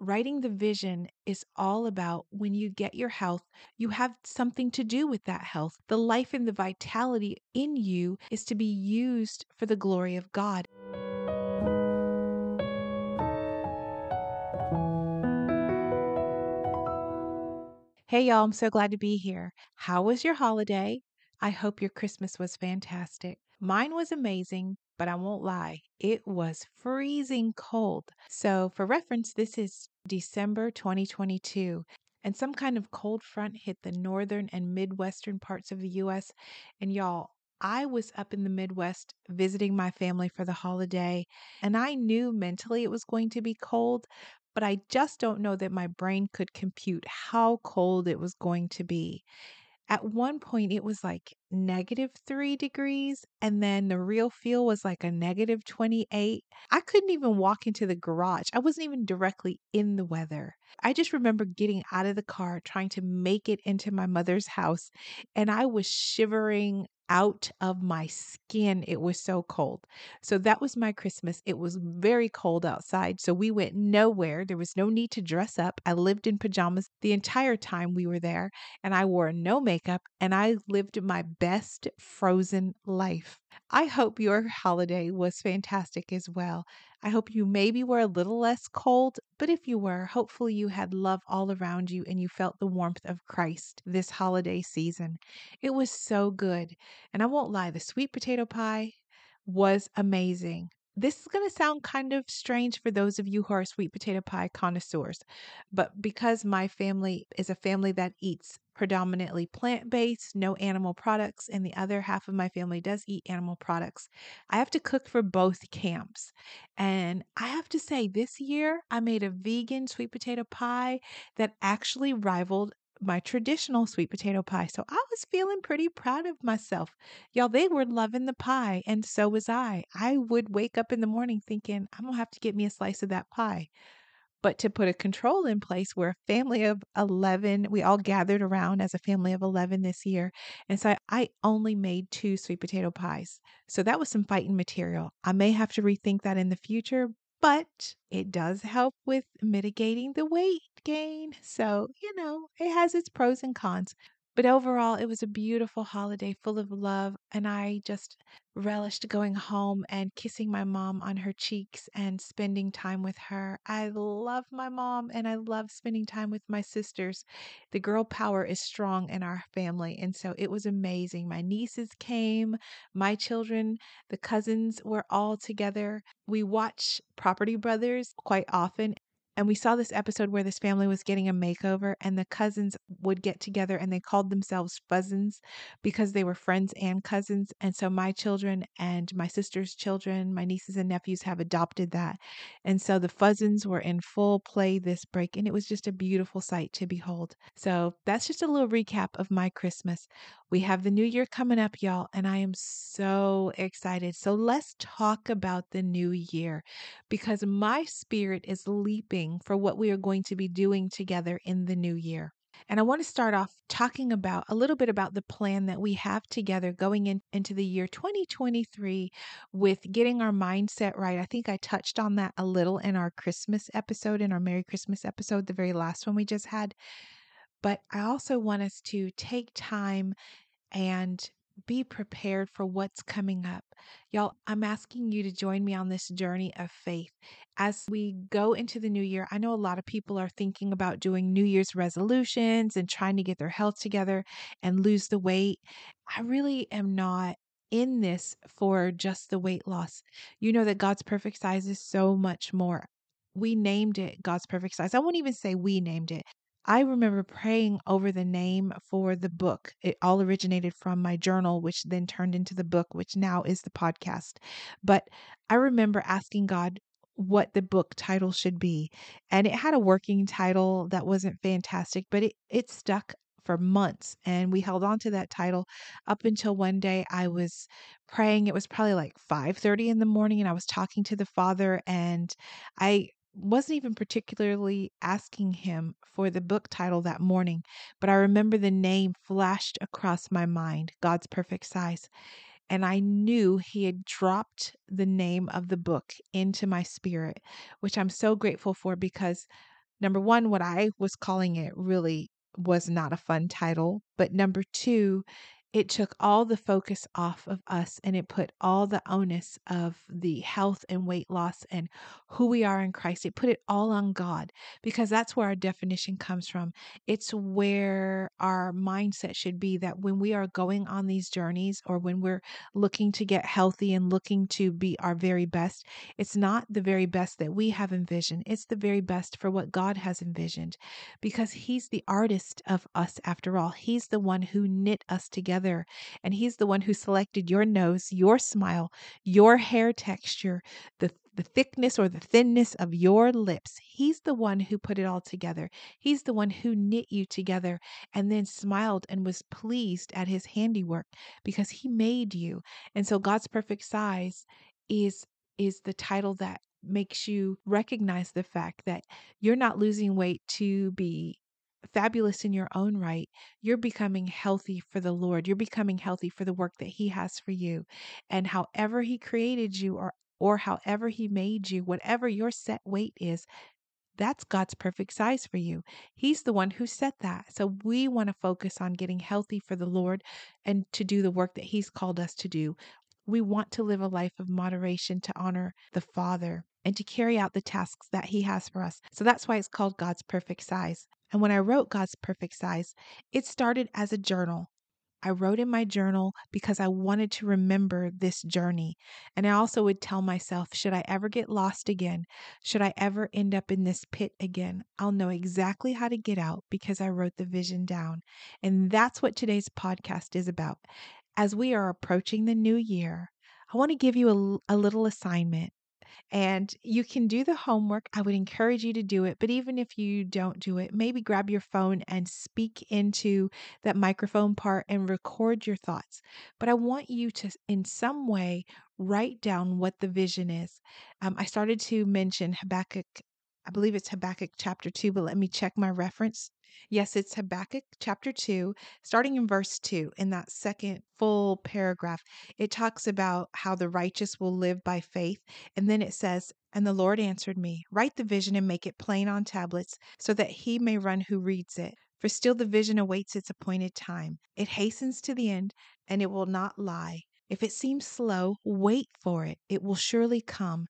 writing the vision is all about when you get your health, you have something to do with that health. The life and the vitality in you is to be used for the glory of God. Hey, y'all, I'm so glad to be here. How was your holiday? I hope your Christmas was fantastic. Mine was amazing, but I won't lie, it was freezing cold. So, for reference, this is December 2022, and some kind of cold front hit the northern and midwestern parts of the US. And y'all, I was up in the Midwest visiting my family for the holiday, and I knew mentally it was going to be cold, but I just don't know that my brain could compute how cold it was going to be. At one point, it was like negative three degrees, and then the real feel was like a negative 28. I couldn't even walk into the garage. I wasn't even directly in the weather. I just remember getting out of the car, trying to make it into my mother's house, and I was shivering out of my skin. It was so cold. So that was my Christmas. It was very cold outside. So we went nowhere. There was no need to dress up. I lived in pajamas the entire time we were there, and I wore no makeup, and I lived my best frozen life. I hope your holiday was fantastic as well. I hope you maybe were a little less cold, but if you were, hopefully you had love all around you and you felt the warmth of Christ this holiday season. It was so good. And I won't lie, the sweet potato pie was amazing. This is going to sound kind of strange for those of you who are sweet potato pie connoisseurs, but because my family is a family that eats predominantly plant based, no animal products, and the other half of my family does eat animal products, I have to cook for both camps. And I have to say, this year I made a vegan sweet potato pie that actually rivaled my traditional sweet potato pie. So I was feeling pretty proud of myself. Y'all, they were loving the pie, and so was I. I would wake up in the morning thinking, I'm going to have to get me a slice of that pie. But to put a control in place where a family of 11, we all gathered around as a family of 11 this year. And so I only made two sweet potato pies. So that was some fighting material. I may have to rethink that in the future, but it does help with mitigating the weight gain. So, you know, it has its pros and cons. But overall, it was a beautiful holiday full of love, and I just relished going home and kissing my mom on her cheeks and spending time with her. I love my mom and I love spending time with my sisters. The girl power is strong in our family, and so it was amazing. My nieces came, my children, the cousins were all together. We watch Property Brothers quite often, and we saw this episode where this family was getting a makeover, and the cousins would get together and they called themselves Fuzzins because they were friends and cousins. And so my children and my sister's children, my nieces and nephews have adopted that. And so the Fuzzins were in full play this break, and it was just a beautiful sight to behold. So that's just a little recap of my Christmas. We have the new year coming up, y'all, and I am so excited. So let's talk about the new year because my spirit is leaping for what we are going to be doing together in the new year. And I want to start off talking about a little bit about the plan that we have together going in, into the year 2023 with getting our mindset right. I think I touched on that a little in our Christmas episode, in our Merry Christmas episode, the very last one we just had. But I also want us to take time and be prepared for what's coming up. Y'all, I'm asking you to join me on this journey of faith. As we go into the new year, I know a lot of people are thinking about doing New Year's resolutions and trying to get their health together and lose the weight. I really am not in this for just the weight loss. You know that God's perfect size is so much more. We named it God's perfect size. I won't even say we named it. I remember praying over the name for the book. It all originated from my journal, which then turned into the book, which now is the podcast. But I remember asking God what the book title should be. And it had a working title that wasn't fantastic, but it, it stuck for months and we held on to that title up until one day I was praying it was probably like 5:30 in the morning and I was talking to the father and I wasn't even particularly asking him for the book title that morning, but I remember the name flashed across my mind God's Perfect Size. And I knew he had dropped the name of the book into my spirit, which I'm so grateful for because Number one, what I was calling it really was not a fun title. But number two, it took all the focus off of us and it put all the onus of the health and weight loss and who we are in Christ. It put it all on God because that's where our definition comes from. It's where our mindset should be that when we are going on these journeys or when we're looking to get healthy and looking to be our very best, it's not the very best that we have envisioned. It's the very best for what God has envisioned because He's the artist of us after all. He's the one who knit us together and He's the one who selected your nose, your smile, your hair texture, the the thickness or the thinness of your lips. He's the one who put it all together. He's the one who knit you together and then smiled and was pleased at his handiwork because he made you. And so God's perfect size is is the title that makes you recognize the fact that you're not losing weight to be fabulous in your own right. You're becoming healthy for the Lord. You're becoming healthy for the work that He has for you. And however He created you or or however he made you, whatever your set weight is, that's God's perfect size for you. He's the one who set that. So we want to focus on getting healthy for the Lord and to do the work that He's called us to do. We want to live a life of moderation to honor the Father and to carry out the tasks that He has for us. So that's why it's called God's perfect size. And when I wrote God's perfect size, it started as a journal. I wrote in my journal because I wanted to remember this journey. And I also would tell myself, should I ever get lost again? Should I ever end up in this pit again? I'll know exactly how to get out because I wrote the vision down. And that's what today's podcast is about. As we are approaching the new year, I want to give you a, a little assignment and you can do the homework. I would encourage you to do it. But even if you don't do it, maybe grab your phone and speak into that microphone part and record your thoughts. But I want you to, in some way, write down what the vision is. Um, I started to mention Habakkuk. I believe it's Habakkuk chapter 2, but let me check my reference. Yes, it's Habakkuk chapter 2, starting in verse 2, in that second full paragraph. It talks about how the righteous will live by faith. And then it says, And the Lord answered me, Write the vision and make it plain on tablets, so that he may run who reads it. For still the vision awaits its appointed time. It hastens to the end, and it will not lie. If it seems slow, wait for it. It will surely come.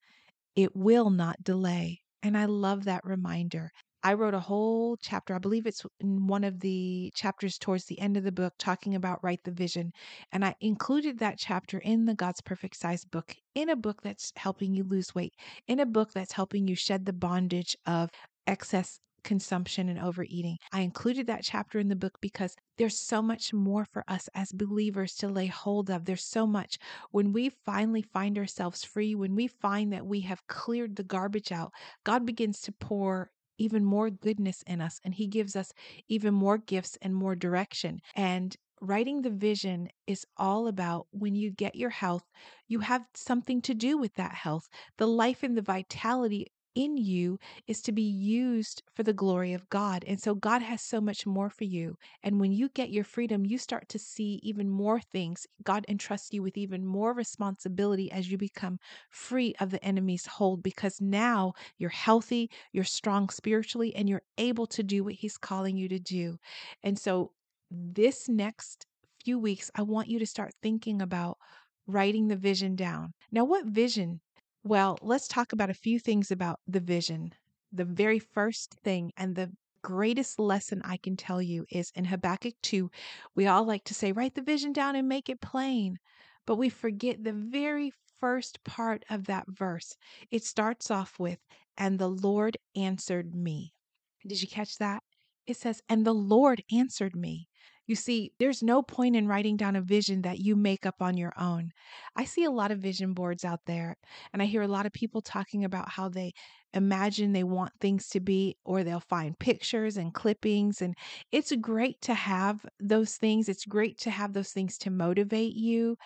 It will not delay. And I love that reminder. I wrote a whole chapter, I believe it's in one of the chapters towards the end of the book, talking about Write the Vision. And I included that chapter in the God's Perfect Size book, in a book that's helping you lose weight, in a book that's helping you shed the bondage of excess consumption and overeating. I included that chapter in the book because there's so much more for us as believers to lay hold of. There's so much. When we finally find ourselves free, when we find that we have cleared the garbage out, God begins to pour even more goodness in us and he gives us even more gifts and more direction. And writing the vision is all about when you get your health, you have something to do with that health. The life and the vitality in you is to be used for the glory of God. And so God has so much more for you. And when you get your freedom, you start to see even more things. God entrusts you with even more responsibility as you become free of the enemy's hold because now you're healthy, you're strong spiritually, and you're able to do what He's calling you to do. And so this next few weeks, I want you to start thinking about writing the vision down. Now, what vision well, let's talk about a few things about the vision. The very first thing and the greatest lesson I can tell you is in Habakkuk 2, we all like to say, write the vision down and make it plain. But we forget the very first part of that verse. It starts off with, and the Lord answered me. Did you catch that? It says, and the Lord answered me. You see, there's no point in writing down a vision that you make up on your own. I see a lot of vision boards out there, and I hear a lot of people talking about how they imagine they want things to be, or they'll find pictures and clippings. And it's great to have those things. It's great to have those things to motivate you.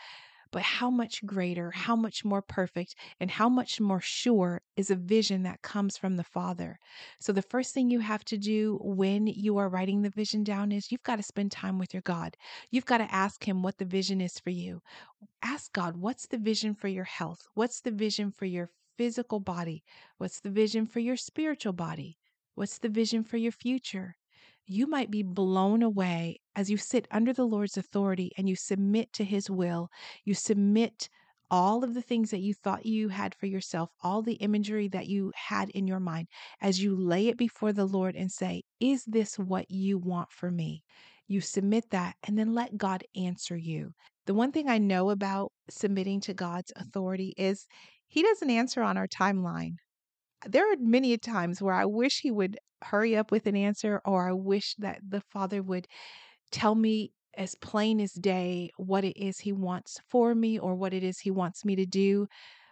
But how much greater, how much more perfect, and how much more sure is a vision that comes from the Father? So, the first thing you have to do when you are writing the vision down is you've got to spend time with your God. You've got to ask Him what the vision is for you. Ask God, what's the vision for your health? What's the vision for your physical body? What's the vision for your spiritual body? What's the vision for your future? You might be blown away as you sit under the Lord's authority and you submit to His will. You submit all of the things that you thought you had for yourself, all the imagery that you had in your mind, as you lay it before the Lord and say, Is this what you want for me? You submit that and then let God answer you. The one thing I know about submitting to God's authority is He doesn't answer on our timeline. There are many times where I wish He would hurry up with an answer, or I wish that the Father would tell me as plain as day what it is He wants for me or what it is He wants me to do.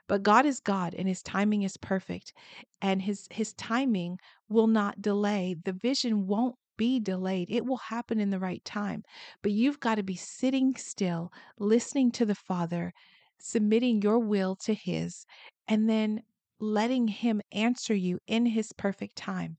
But God is God and his timing is perfect and his his timing will not delay. The vision won't be delayed. It will happen in the right time. But you've got to be sitting still, listening to the Father, submitting your will to his and then letting him answer you in his perfect time.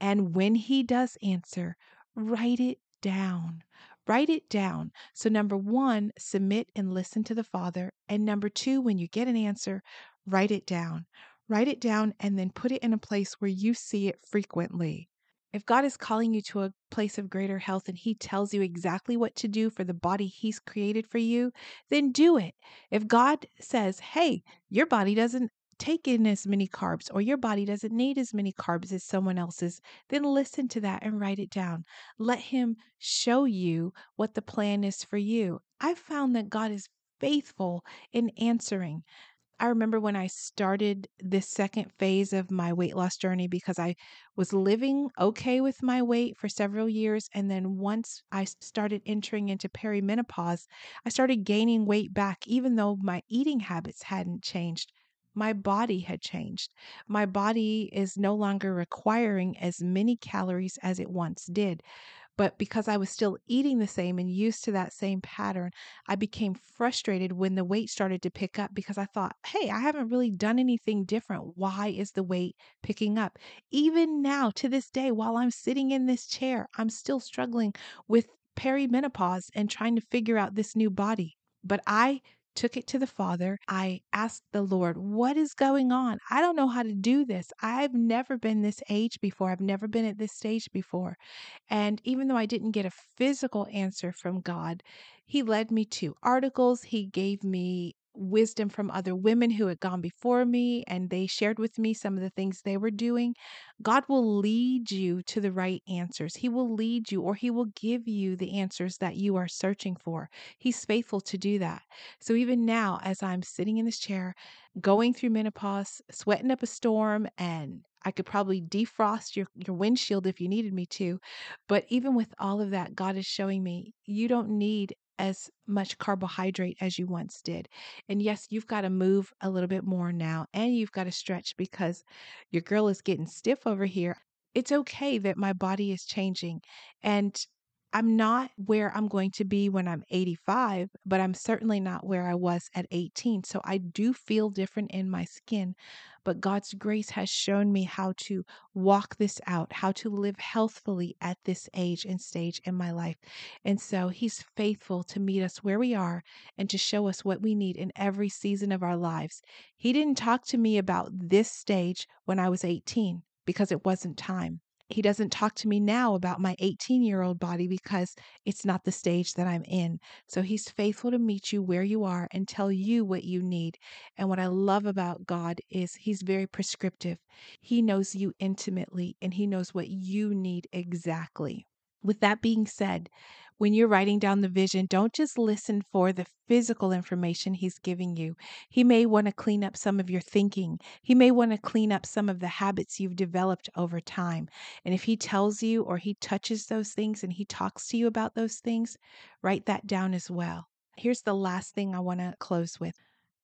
And when he does answer, write it down. Write it down. So, number one, submit and listen to the Father. And number two, when you get an answer, write it down. Write it down and then put it in a place where you see it frequently. If God is calling you to a place of greater health and He tells you exactly what to do for the body He's created for you, then do it. If God says, hey, your body doesn't take in as many carbs or your body doesn't need as many carbs as someone else's, then listen to that and write it down. Let Him show you what the plan is for you. I've found that God is faithful in answering. I remember when I started this second phase of my weight loss journey because I was living okay with my weight for several years. And then once I started entering into perimenopause, I started gaining weight back, even though my eating habits hadn't changed. My body had changed. My body is no longer requiring as many calories as it once did. But because I was still eating the same and used to that same pattern, I became frustrated when the weight started to pick up because I thought, hey, I haven't really done anything different. Why is the weight picking up? Even now, to this day, while I'm sitting in this chair, I'm still struggling with perimenopause and trying to figure out this new body. But I took it to the Father. I asked the Lord, What is going on? I don't know how to do this. I've never been this age before. I've never been at this stage before. And even though I didn't get a physical answer from God, He led me to articles. He gave me wisdom from other women who had gone before me and they shared with me some of the things they were doing. God will lead you to the right answers. He will lead you or He will give you the answers that you are searching for. He's faithful to do that. So even now, as I'm sitting in this chair, going through menopause, sweating up a storm, and I could probably defrost your, your windshield if you needed me to. But even with all of that, God is showing me you don't need as much carbohydrate as you once did. And yes, you've got to move a little bit more now and you've got to stretch because your girl is getting stiff over here. It's okay that my body is changing and I'm not where I'm going to be when I'm 85, but I'm certainly not where I was at 18. So I do feel different in my skin. But God's grace has shown me how to walk this out, how to live healthfully at this age and stage in my life. And so He's faithful to meet us where we are and to show us what we need in every season of our lives. He didn't talk to me about this stage when I was 18 because it wasn't time he doesn't talk to me now about my 18 year old body because it's not the stage that I'm in. So he's faithful to meet you where you are and tell you what you need. And what I love about God is he's very prescriptive. He knows you intimately and he knows what you need exactly. With that being said, when you're writing down the vision, don't just listen for the physical information he's giving you. He may want to clean up some of your thinking. He may want to clean up some of the habits you've developed over time. And if he tells you or he touches those things and he talks to you about those things, write that down as well. Here's the last thing I want to close with.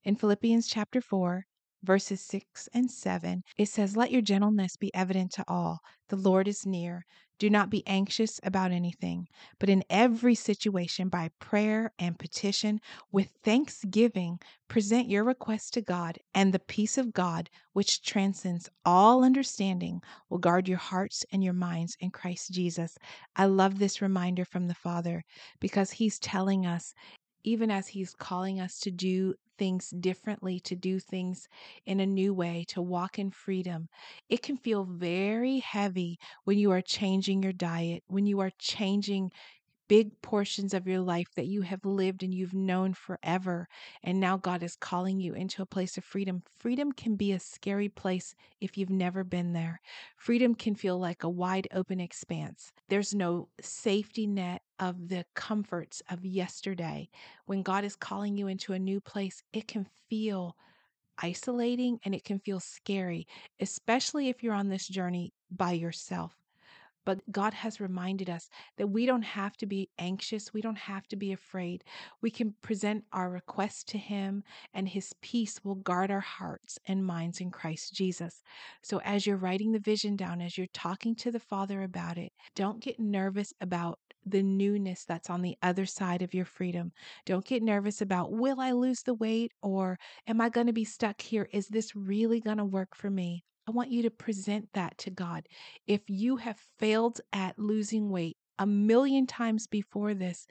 In Philippians chapter 4, verses 6 and 7, it says, Let your gentleness be evident to all. The Lord is near. Do not be anxious about anything, but in every situation, by prayer and petition, with thanksgiving, present your requests to God, and the peace of God, which transcends all understanding, will guard your hearts and your minds in Christ Jesus. I love this reminder from the Father because He's telling us even as He's calling us to do things differently, to do things in a new way, to walk in freedom. It can feel very heavy when you are changing your diet, when you are changing big portions of your life that you have lived and you've known forever. And now God is calling you into a place of freedom. Freedom can be a scary place if you've never been there. Freedom can feel like a wide open expanse. There's no safety net of the comforts of yesterday. When God is calling you into a new place, it can feel isolating and it can feel scary, especially if you're on this journey by yourself. But God has reminded us that we don't have to be anxious. We don't have to be afraid. We can present our request to Him, and His peace will guard our hearts and minds in Christ Jesus. So, as you're writing the vision down, as you're talking to the Father about it, don't get nervous about the newness that's on the other side of your freedom. Don't get nervous about, will I lose the weight or am I going to be stuck here? Is this really going to work for me? I want you to present that to God. If you have failed at losing weight a million times before this,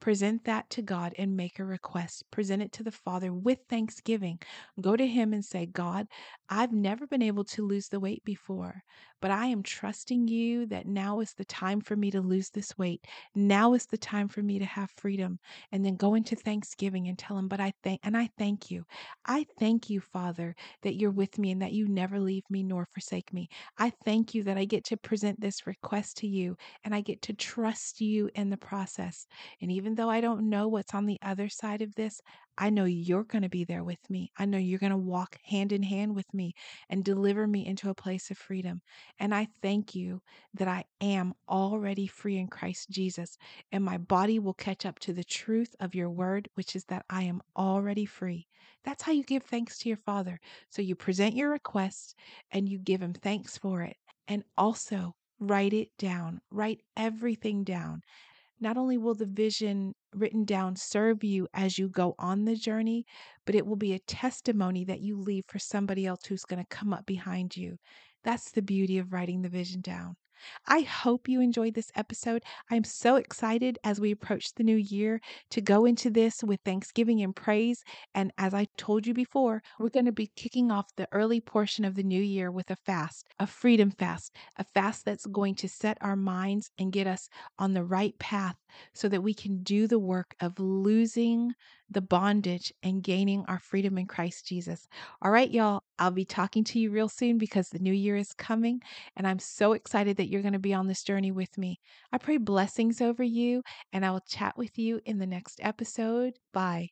Present that to God and make a request. Present it to the Father with thanksgiving. Go to Him and say, God, I've never been able to lose the weight before, but I am trusting you that now is the time for me to lose this weight. Now is the time for me to have freedom. And then go into thanksgiving and tell Him, but I thank, and I thank you. I thank you, Father, that you're with me and that you never leave me nor forsake me. I thank you that I get to present this request to you and I get to trust you in the process. And even though I don't know what's on the other side of this, I know you're going to be there with me. I know you're going to walk hand in hand with me and deliver me into a place of freedom. And I thank you that I am already free in Christ Jesus, and my body will catch up to the truth of your word, which is that I am already free. That's how you give thanks to your Father. So you present your request and you give Him thanks for it. And also, write it down, write everything down not only will the vision written down serve you as you go on the journey, but it will be a testimony that you leave for somebody else who's going to come up behind you. That's the beauty of writing the vision down. I hope you enjoyed this episode. I'm so excited as we approach the new year to go into this with thanksgiving and praise. And as I told you before, we're going to be kicking off the early portion of the new year with a fast, a freedom fast, a fast that's going to set our minds and get us on the right path so that we can do the work of losing the bondage and gaining our freedom in Christ Jesus. All right, y'all, I'll be talking to you real soon because the new year is coming, and I'm so excited that you're going to be on this journey with me. I pray blessings over you, and I will chat with you in the next episode. Bye.